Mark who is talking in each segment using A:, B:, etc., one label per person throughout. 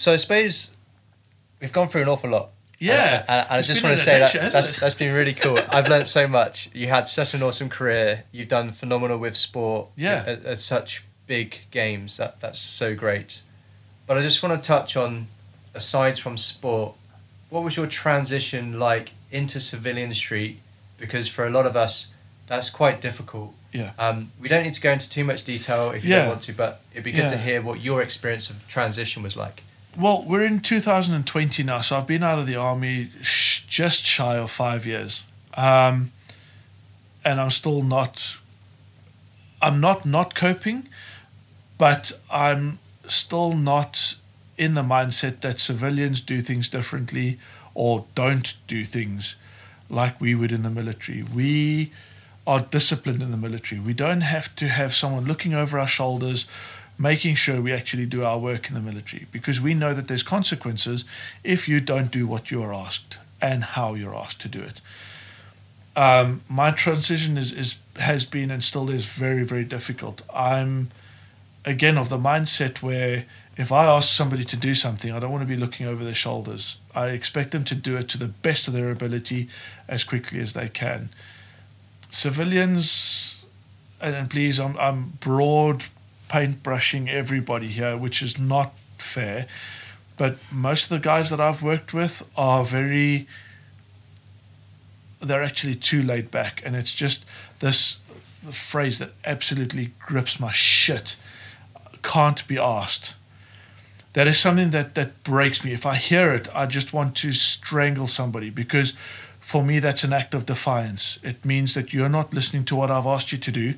A: So I suppose we've gone through an awful lot.
B: Yeah,
A: and, and I just want to say that
B: adventure,
A: that's that's been really cool. I've learned so much. You had such an awesome career. You've done phenomenal with sport.
B: Yeah.
A: at, at such big games. That that's so great. But I just want to touch on, aside from sport, what was your transition like into civilian street? Because for a lot of us, that's quite difficult.
B: Yeah.
A: Um, we don't need to go into too much detail if you
B: Yeah.
A: don't want to, but it'd be good to hear what your experience of transition was like.
B: Well, we're in 2020 now, so I've been out of the army sh- just shy of five years, um, and I'm still not. I'm not not coping, but I'm still not in the mindset that civilians do things differently or don't do things like we would in the military. We are disciplined in the military. We don't have to have someone looking over our shoulders, making sure we actually do our work in the military because we know that there's consequences if you don't do what you are asked and how you're asked to do it. Um, my transition is, is has been and still is very very difficult. I'm again of the mindset where if I ask somebody to do something, I don't want to be looking over their shoulders. I expect them to do it to the best of their ability as quickly as they can. Civilians, and please, I'm, I'm broad paintbrushing everybody here, which is not fair. But most of the guys that I've worked with are very, they're actually too laid back. And it's just this the phrase that absolutely grips my shit can't be asked. That is something that, that breaks me. If I hear it, I just want to strangle somebody because for me, that's an act of defiance. It means that you're not listening to what I've asked you to do.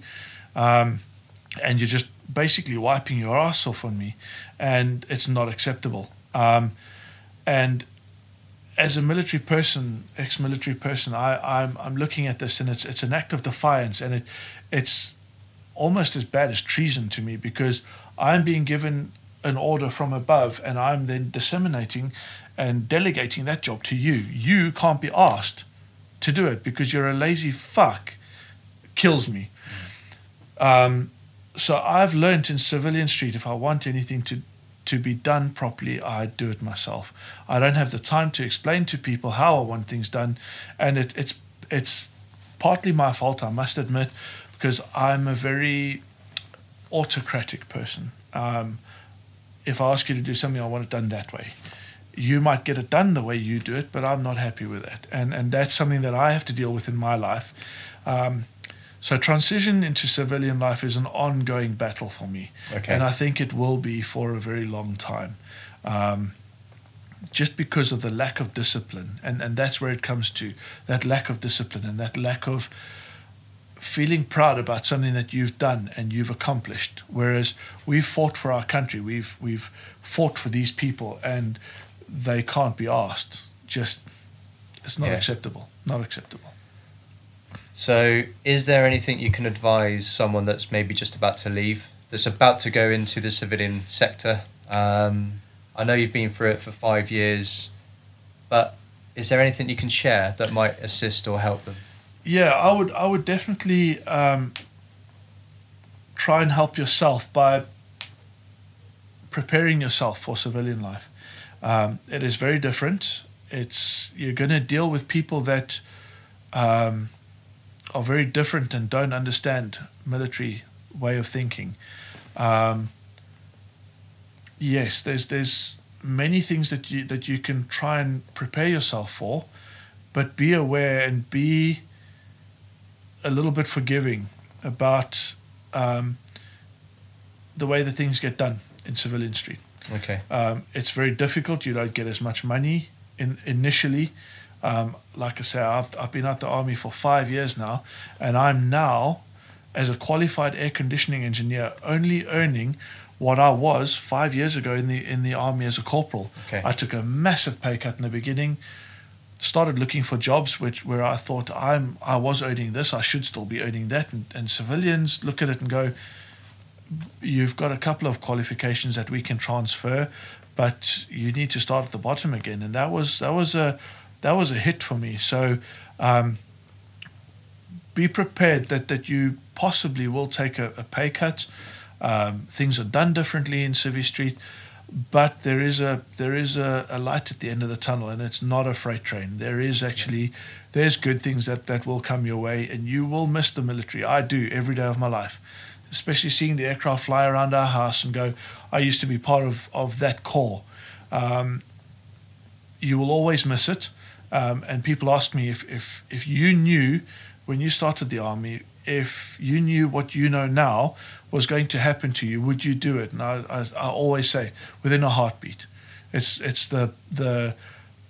B: Um, and you're just basically wiping your ass off on me. And it's not acceptable. Um, and as a military person, ex-military person, I, I'm I'm looking at this and it's it's an act of defiance and it it's almost as bad as treason to me because I'm being given an order from above and I'm then disseminating and delegating that job to you. You can't be asked to do it because you're a lazy fuck. Kills me. Um, so I've learned in civilian street if I want anything to to be done properly, I do it myself. I don't have the time to explain to people how I want things done, and it, it's it's partly my fault, I must admit, because I'm a very autocratic person. Um, if I ask you to do something, I want it done that way. You might get it done the way you do it, but I'm not happy with that, and and that's something that I have to deal with in my life. Um, so transition into civilian life is an ongoing battle for me,
A: Okay.
B: and I think it will be for a very long time, um, just because of the lack of discipline, and and that's where it comes to that lack of discipline and that lack of feeling proud about something that you've done and you've accomplished. Whereas we've fought for our country, we've we've fought for these people, and they can't be asked. Just it's not
A: Yeah.
B: acceptable. Not acceptable.
A: So, is there anything you can advise someone that's maybe just about to leave, that's about to go into the civilian sector? Um, I know you've been through it for five years, but is there anything you can share that might assist or help them?
B: Yeah, I would I would definitely um, try and help yourself by preparing yourself for civilian life. Um, it is very different. It's you're going to deal with people that um, are very different and don't understand military way of thinking. Um, yes, there's there's many things that you that you can try and prepare yourself for, but be aware and be a little bit forgiving about um, the way that things get done in civilian street.
A: Okay.
B: Um, it's very difficult. You don't get as much money in, initially. Um, like I say, I've, I've been out the army for five years now, and I'm now, as a qualified air conditioning engineer, only earning what I was five years ago in the in the army as a corporal.
A: Okay.
B: I took a massive pay cut in the beginning. Started looking for jobs which where I thought I'm I was earning this, I should still be earning that, and, and civilians look at it and go, you've got a couple of qualifications that we can transfer, but you need to start at the bottom again. And that was that was a that was a hit for me. So um, be prepared that that you possibly will take a, a pay cut. Um, things are done differently in Civvy Street. but there is a there is a, a light at the end of the tunnel, and it's not a freight train. There is actually there's good things that that will come your way, and you will miss the military. I do every day of my life, especially seeing the aircraft fly around our house and go. I used to be part of of that corps. Um, you will always miss it. Um, and people ask me if, if if you knew when you started the army, if you knew what you know now was going to happen to you, would you do it? And I, I, I always say, within a heartbeat. It's it's the the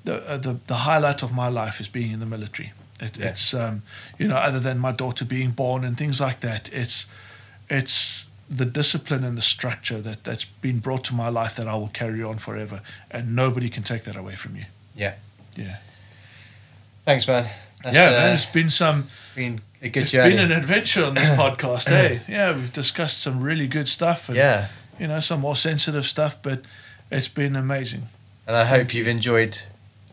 B: the uh, the, the highlight of my life is being in the military. It,
A: Yeah.
B: It's um, you know other than my daughter being born and things like that. It's it's the discipline and the structure that that's been brought to my life that I will carry on forever, and nobody can take that away from you.
A: Yeah.
B: Yeah,
A: Thanks, man. That's,
B: yeah,
A: uh,
B: man. It's been some.
A: it's been a good
B: It's
A: journey.
B: been an adventure on this podcast. Hey, yeah, we've discussed some really good stuff, and
A: yeah.
B: you know some more sensitive stuff, but it's been amazing.
A: And I hope you've enjoyed,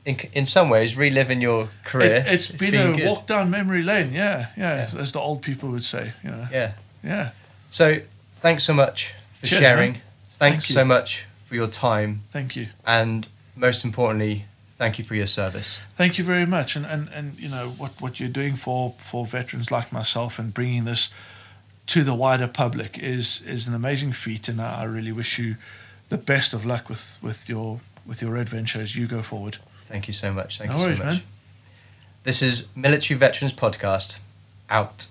A: in, in some ways, reliving your career.
B: It, has been, a
A: good.
B: walk down memory lane. Yeah, yeah,
A: Yeah.
B: As, as the old people would say. You know.
A: Yeah.
B: Yeah.
A: So, thanks so much for
B: Cheers,
A: sharing.
B: man.
A: Thanks
B: Thank
A: so much for your time.
B: Thank you.
A: And most importantly, thank you for your service.
B: Thank you very much, and and, and you know what, what you're doing for, for veterans like myself and bringing this to the wider public is is an amazing feat, and I, I really wish you the best of luck with, with your with your adventure as you go forward.
A: Thank you so much. Thank
B: No
A: you
B: worries,
A: so much.
B: man.
A: This is Military Veterans Podcast. Out.